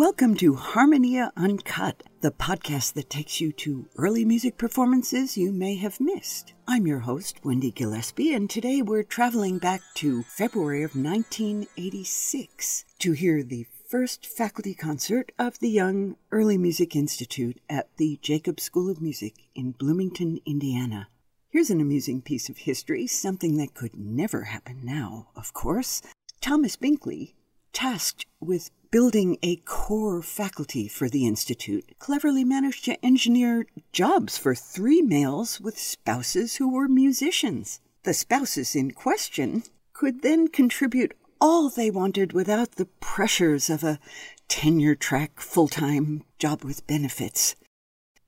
Welcome to Harmonia Uncut, the podcast that takes you to early music performances you may have missed. I'm your host, Wendy Gillespie, and today we're traveling back to February of 1986 to hear the first faculty concert of the Young Early Music Institute at the Jacobs School of Music in Bloomington, Indiana. Here's an amusing piece of history, something that could never happen now, of course. Thomas Binkley, tasked with building a core faculty for the Institute, cleverly managed to engineer jobs for three males with spouses who were musicians. The spouses in question could then contribute all they wanted without the pressures of a tenure track full time job with benefits.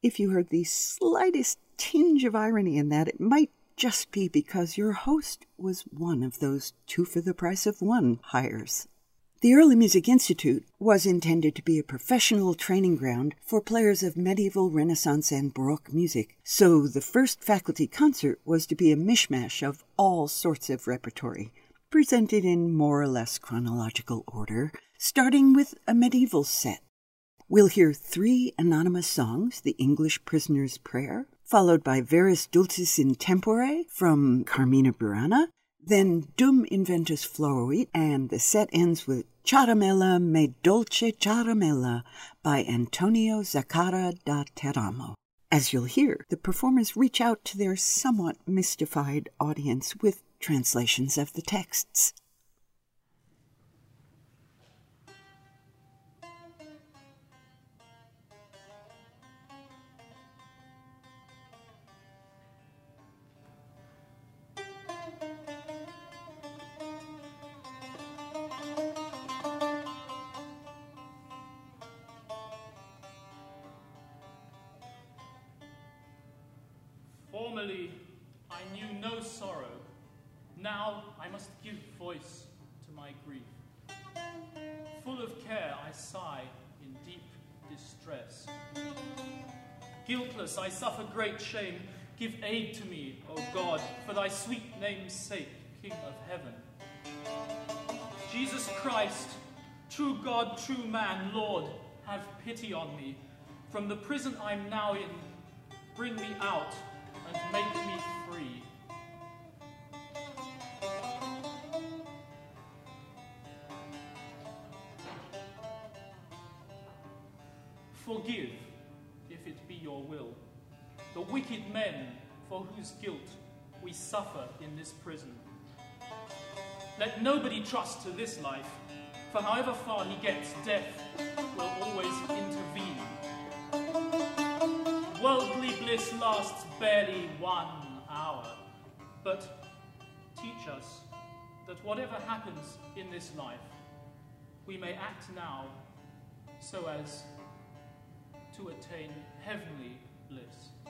If you heard the slightest tinge of irony in that, it might just be because your host was one of those two for the price of one hires. The Early Music Institute was intended to be a professional training ground for players of medieval, Renaissance, and Baroque music, so the first faculty concert was to be a mishmash of all sorts of repertory, presented in more or less chronological order, starting with a medieval set. We'll hear three anonymous songs The English Prisoner's Prayer, followed by Veris Dulcis in Tempore from Carmina Burana, then Dum Iuventus Floruit, and the set ends with Ciaramella me dolce Ciaramella by Antonio Zaccara da Teramo. As you'll hear, the performers reach out to their somewhat mystified audience with translations of the texts. Formerly, I knew no sorrow. Now I must give voice to my grief. Full of care, I sigh in deep distress. Guiltless, I suffer great shame. Give aid to me, O God, for thy sweet name's sake, King of heaven. Jesus Christ, true God, true man, Lord, have pity on me. From the prison I'm now in, bring me out and make me free. Forgive, if it be your will, the wicked men for whose guilt we suffer in this prison. Let nobody trust to this life, for however far he gets, death will always. Worldly bliss lasts barely one hour, but teach us that whatever happens in this life, we may act now so as to attain heavenly bliss.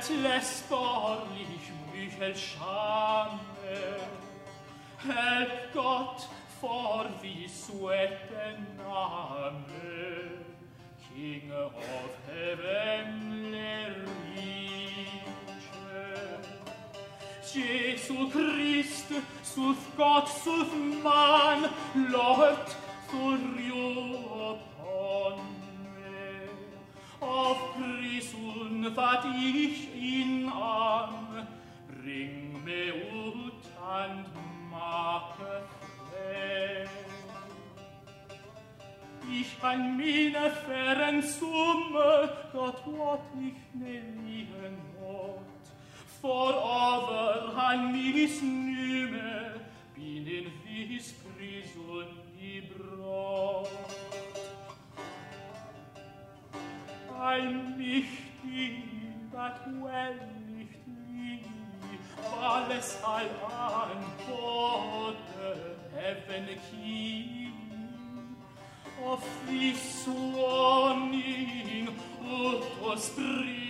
et lässt borlich mich erschande. Help Gott for vi suete name, King of heavenly er reach. Jesu Christ, Suth Gott, suth man, Lord, fat ich ihn an, bring me ut and make fest. Ich an meine feren summe, Gott what ich ne liegen mot, for over han mis nüme, bin in vis prison i brot. Ein mich dat well nicht lieb, alles all an Bote, heaven key, of the swooning tutto spring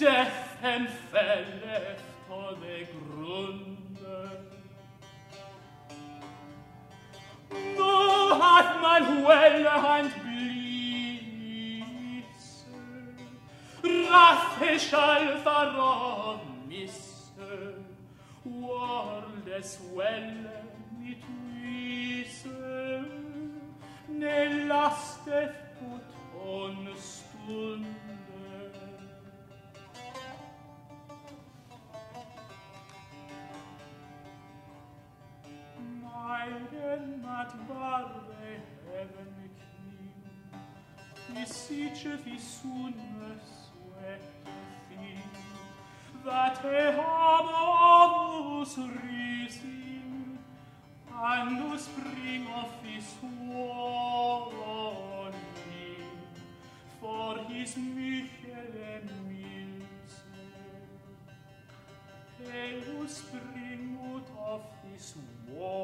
dessen Fälle ohne Grunde. Nur hat mein Huelle Hand blitzen, raffisch alfarod missen, uorles Huelle mit wissen, ne lastet put on stund. Heilenmat varve heaven king Isice fissunne sue thing That e homo ovus rising Annus spring office warning For his michele milse Eus spring ut office warning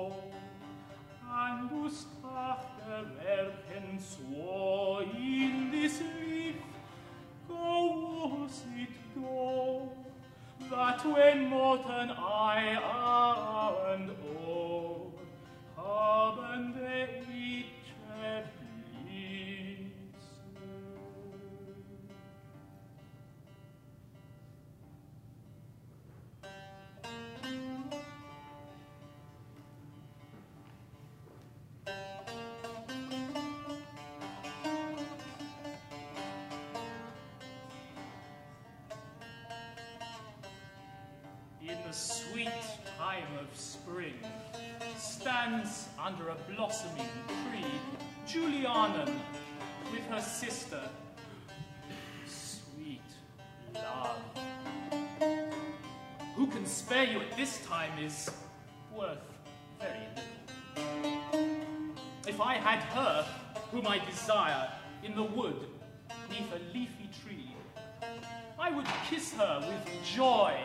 in the sweet time of spring stands under a blossoming tree Juliana with her sister. Sweet love. Who can spare you at this time is worth very little. If I had her whom I desire in the wood neath a leafy tree I would kiss her with joy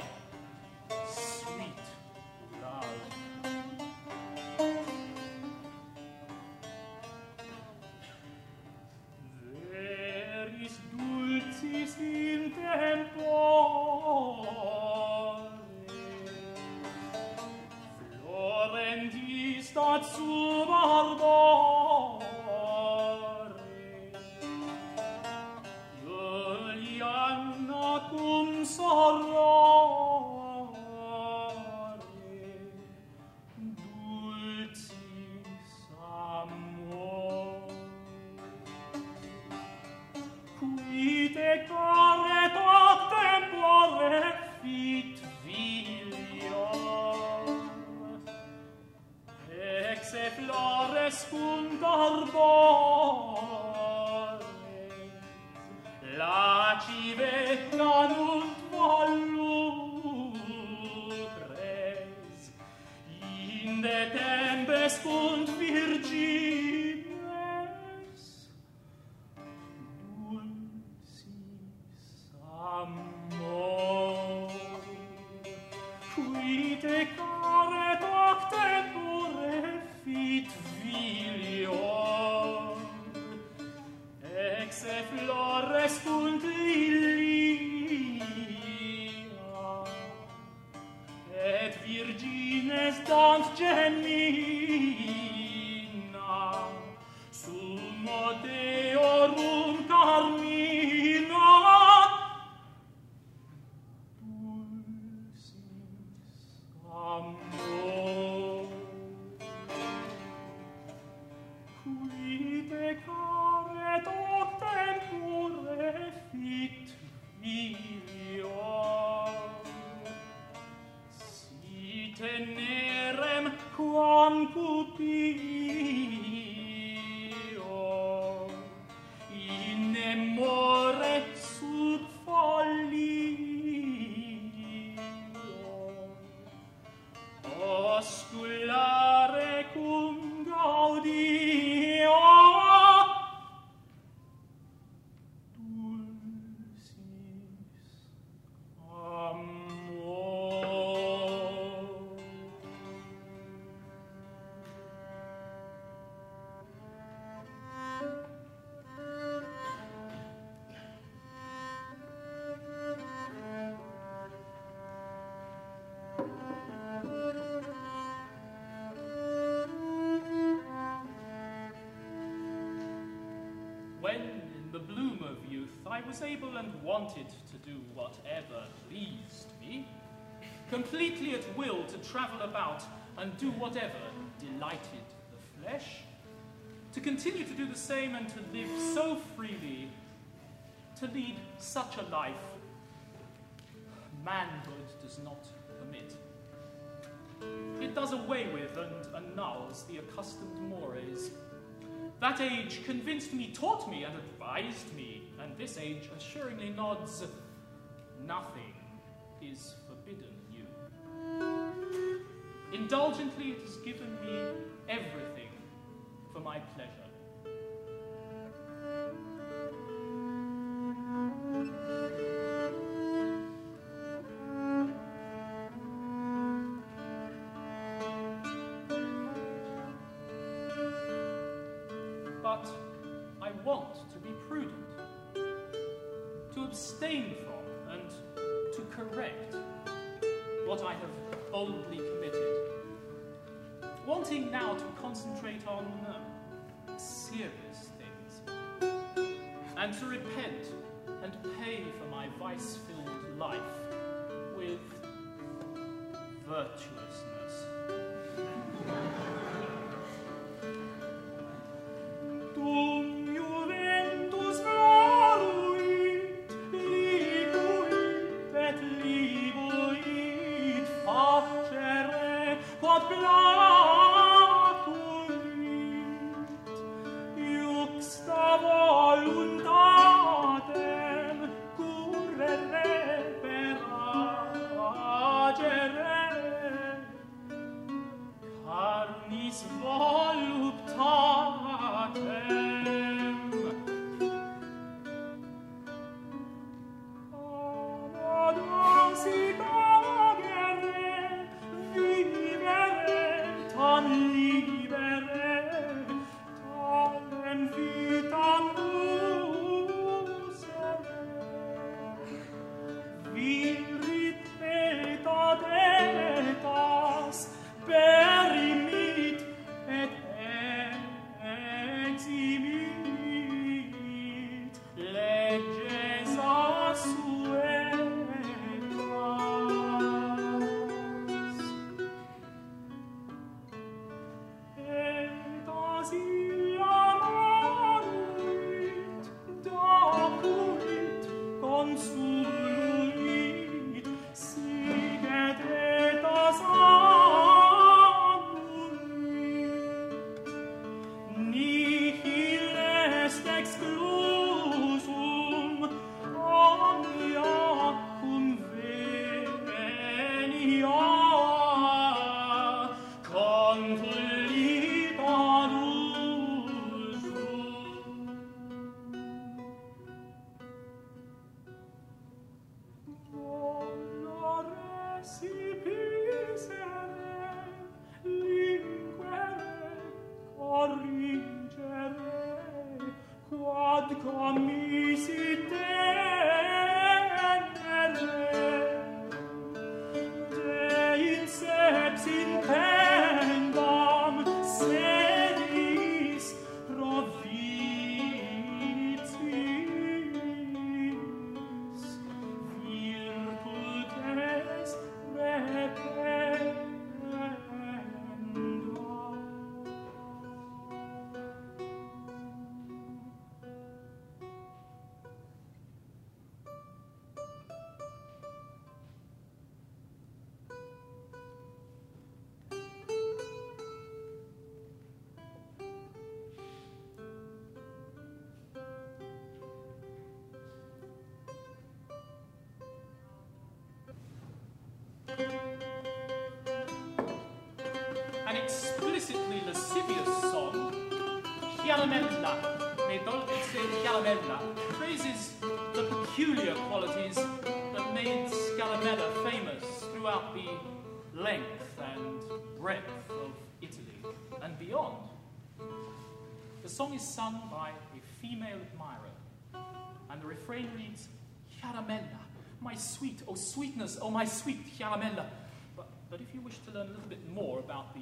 I was able and wanted to do whatever pleased me, completely at will to travel about and do whatever delighted the flesh, to continue to do the same and to live so freely, to lead such a life, manhood does not permit. It does away with and annuls the accustomed mores. That age convinced me, taught me, and advised me, and this age assuringly nods nothing is forbidden you. Indulgently, it has given me everything for my pleasure. Abstain from and to correct what I have boldly committed, wanting now to concentrate on serious things, and to repent and pay for my vice filled life with virtuousness. Explicitly lascivious song, Chiaramella, Me Dolce Chiaramella, praises the peculiar qualities that made Scalamella famous throughout the length and breadth of Italy and beyond. The song is sung by a female admirer, and the refrain reads, Chiaramella, my sweet, oh sweetness, oh my sweet Chiaramella. But, but if you wish to learn a little bit more about the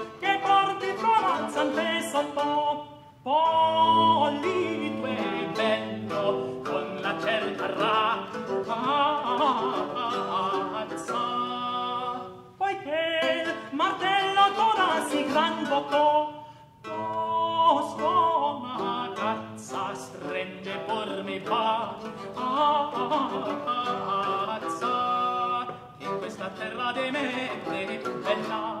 imbrolanzante sotto pollitu e vento con la certa razza. Poiché il martello d'ora si gran bocco sua cazza strende por me pa pazza. In questa terra de me bella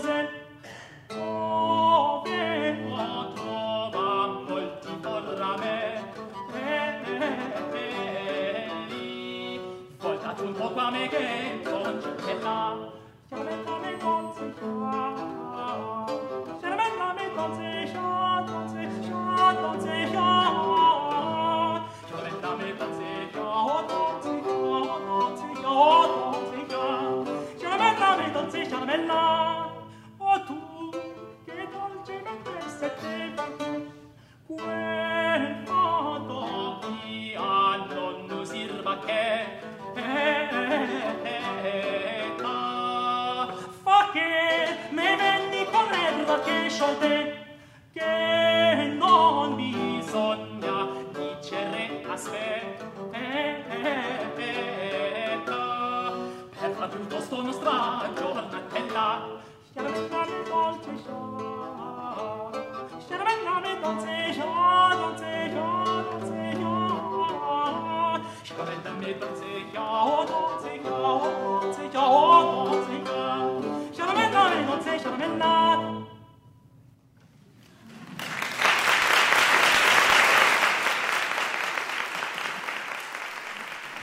tutte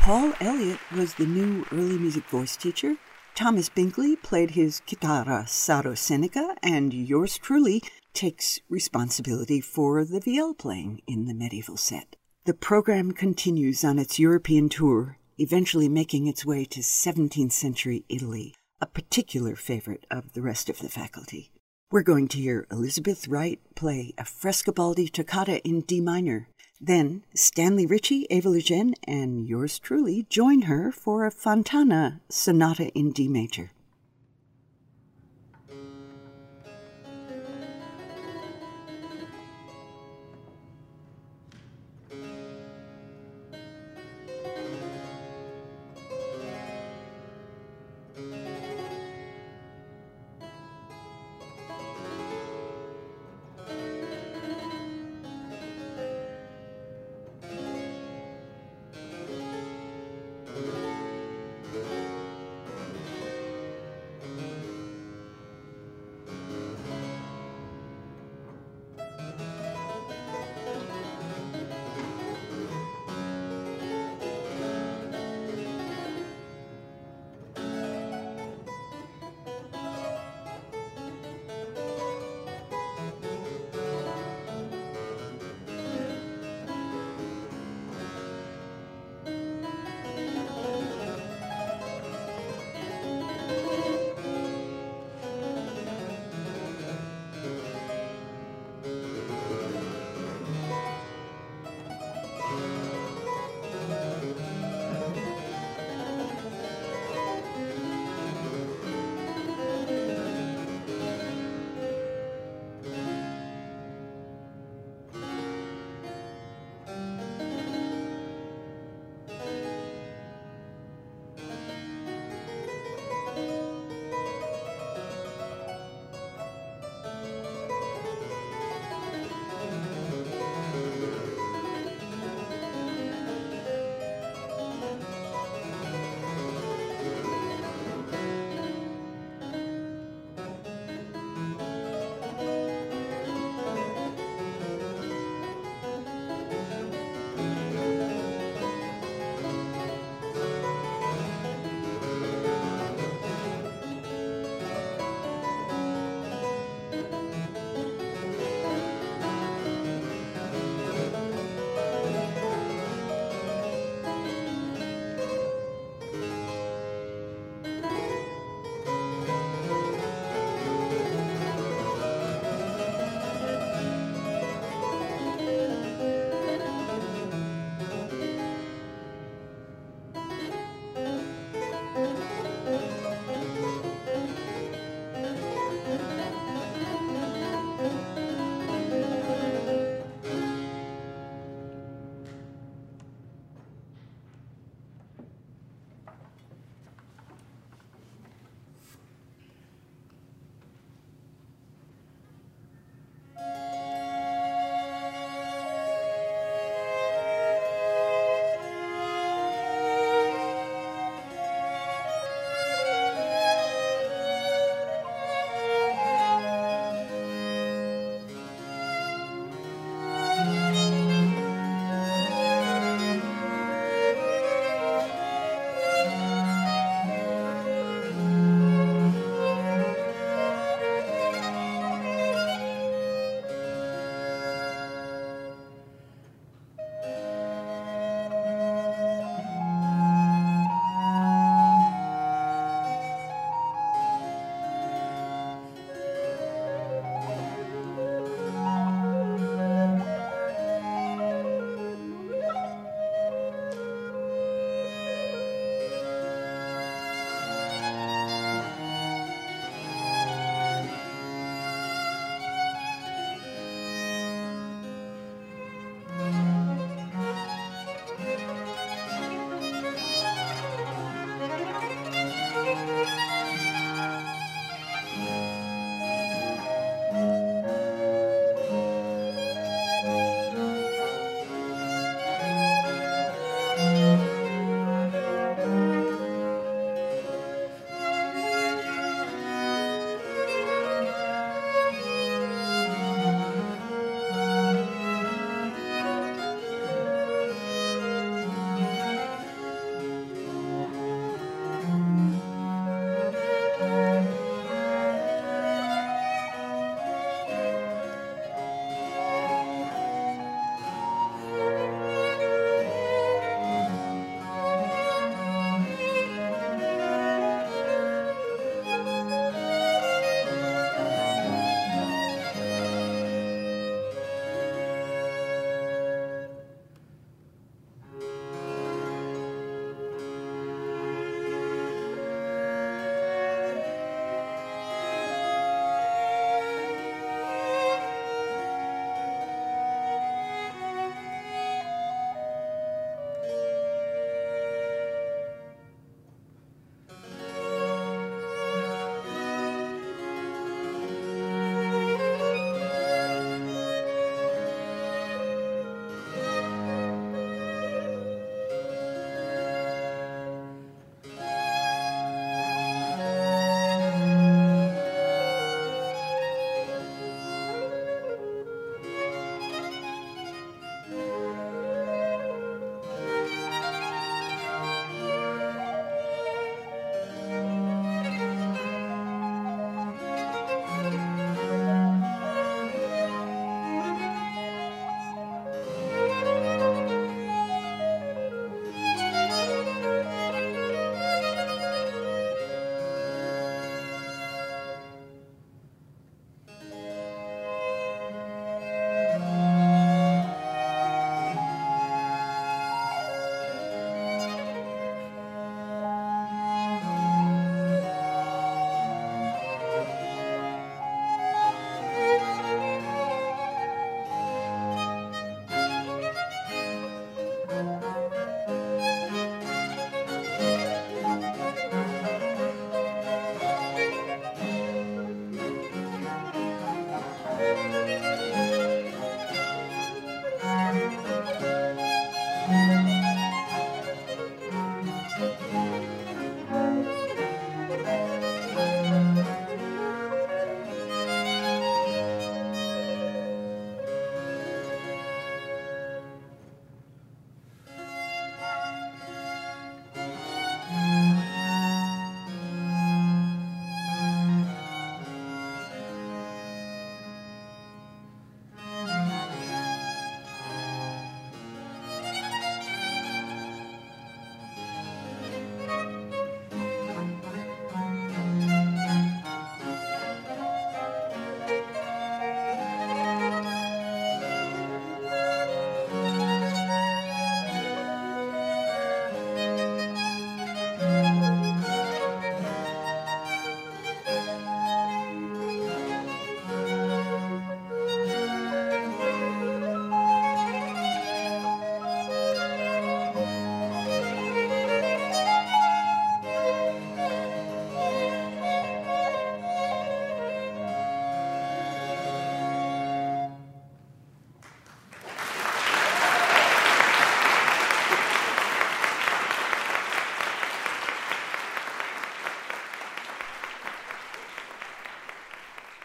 Paul Elliott was the new early music voice teacher. Thomas Binkley played his chitarra uh, Sarrocenico, and yours truly takes responsibility for the viol playing in the medieval set. The program continues on its European tour, eventually making its way to 17th century Italy, a particular favorite of the rest of the faculty. We're going to hear Elizabeth Wright play a Frescobaldi toccata in D minor. Then Stanley Ritchie, Eva Legêne, and yours truly join her for a Fontana sonata in D major.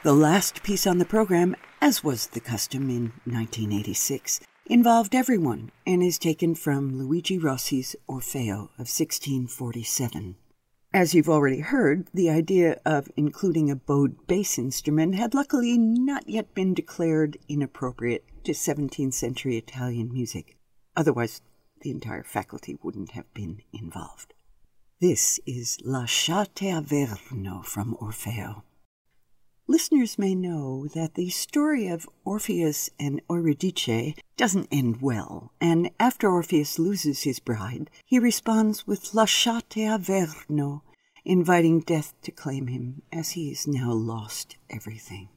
The last piece on the program, as was the custom in 1986, involved everyone and is taken from Luigi Rossi's Orfeo of 1647. As you've already heard, the idea of including a bowed bass instrument had luckily not yet been declared inappropriate to 17th century Italian music. Otherwise, the entire faculty wouldn't have been involved. This is Lasciate Averno from Orfeo. Listeners may know that the story of Orpheus and Eurydice doesn't end well, and after Orpheus loses his bride, he responds with Lasciate Averno, inviting death to claim him, as he has now lost everything.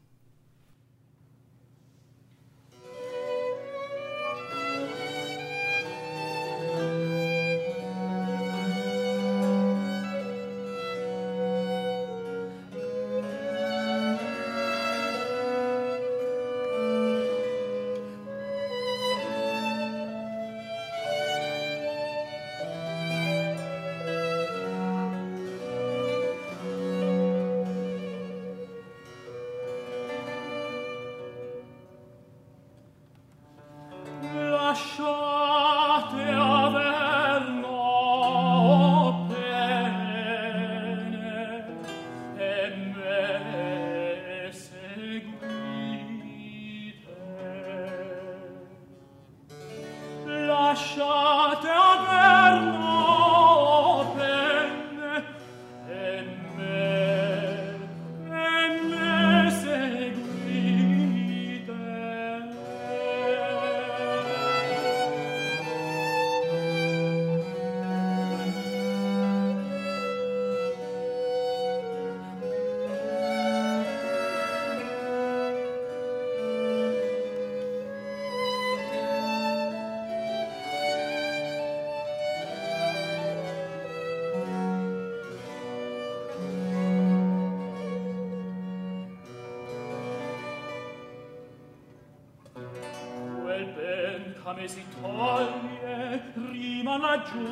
fame si toglie, rima laggiù,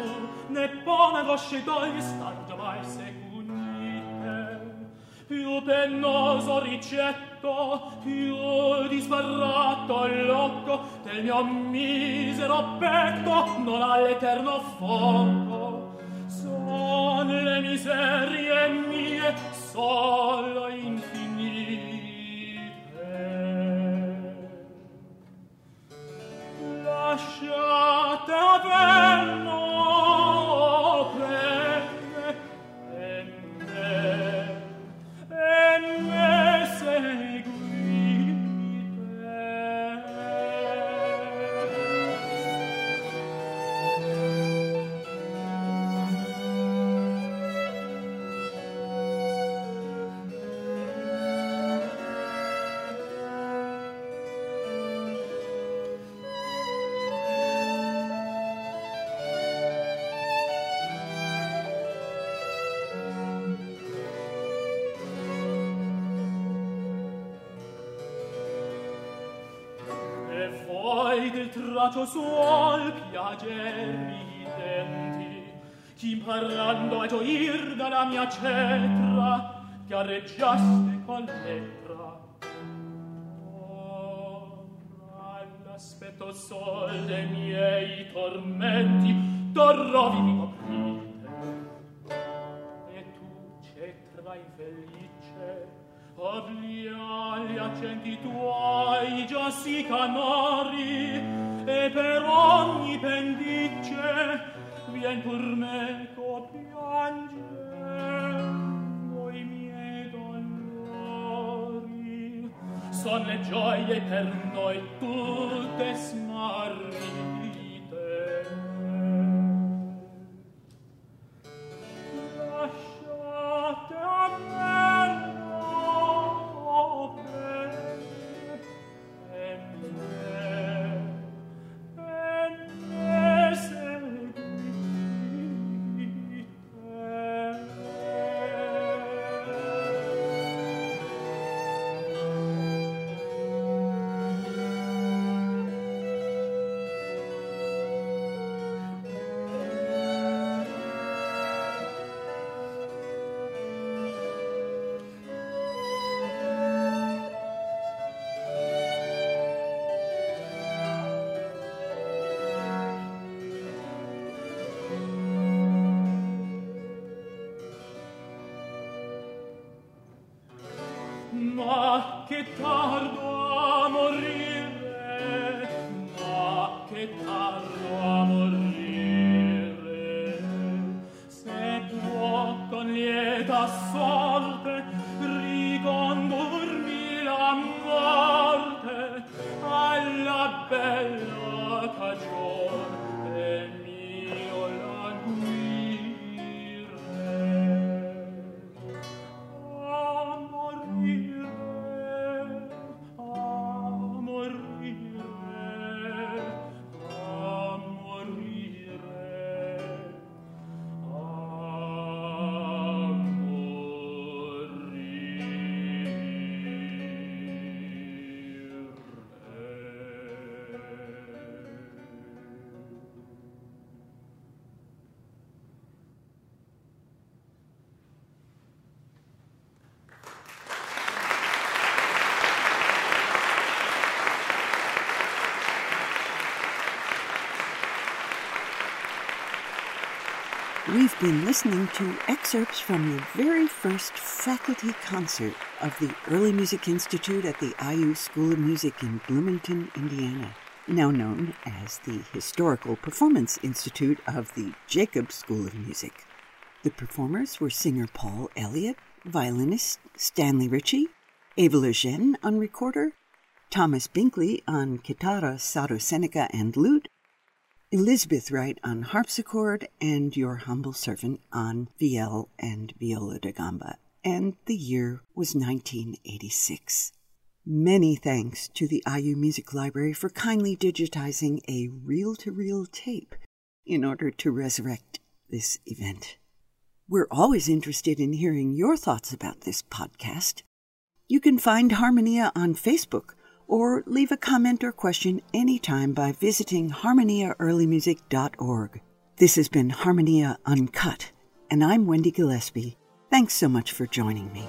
ne pone gosce doglie stangia mai secundite. Più pennoso ricetto, più disbarrato locco del mio misero petto, non ha l'eterno fuoco. Son le miserie mie, solo traccio suol piacermi denti chi imparando a gioir dalla mia cetra chiareggiaste qual letra. Aspetto sol dei miei tormenti torrovi mi coprite e tu cetra infelice oblia gli accenti tuoi già si canò per ogni pendice vien pur me co piange voi miei dolori son le gioie per noi tutte smarrite bella We've been listening to excerpts from the very first faculty concert of the Early Music Institute at the IU School of Music in Bloomington, Indiana, now known as the Historical Performance Institute of the Jacobs School of Music. The performers were singer Paul Elliott, violinist Stanley Ritchie, Eva Legêne on recorder, Thomas Binkley on chitarra, saracenica, and lute, Elizabeth Wright on harpsichord, and your humble servant on viol and viola da gamba. And the year was 1986. Many thanks to the IU Music Library for kindly digitizing a reel to reel tape in order to resurrect this event. We're always interested in hearing your thoughts about this podcast. You can find Harmonia on Facebook or leave a comment or question anytime by visiting harmoniaearlymusic.org. This has been Harmonia Uncut, and I'm Wendy Gillespie. Thanks so much for joining me.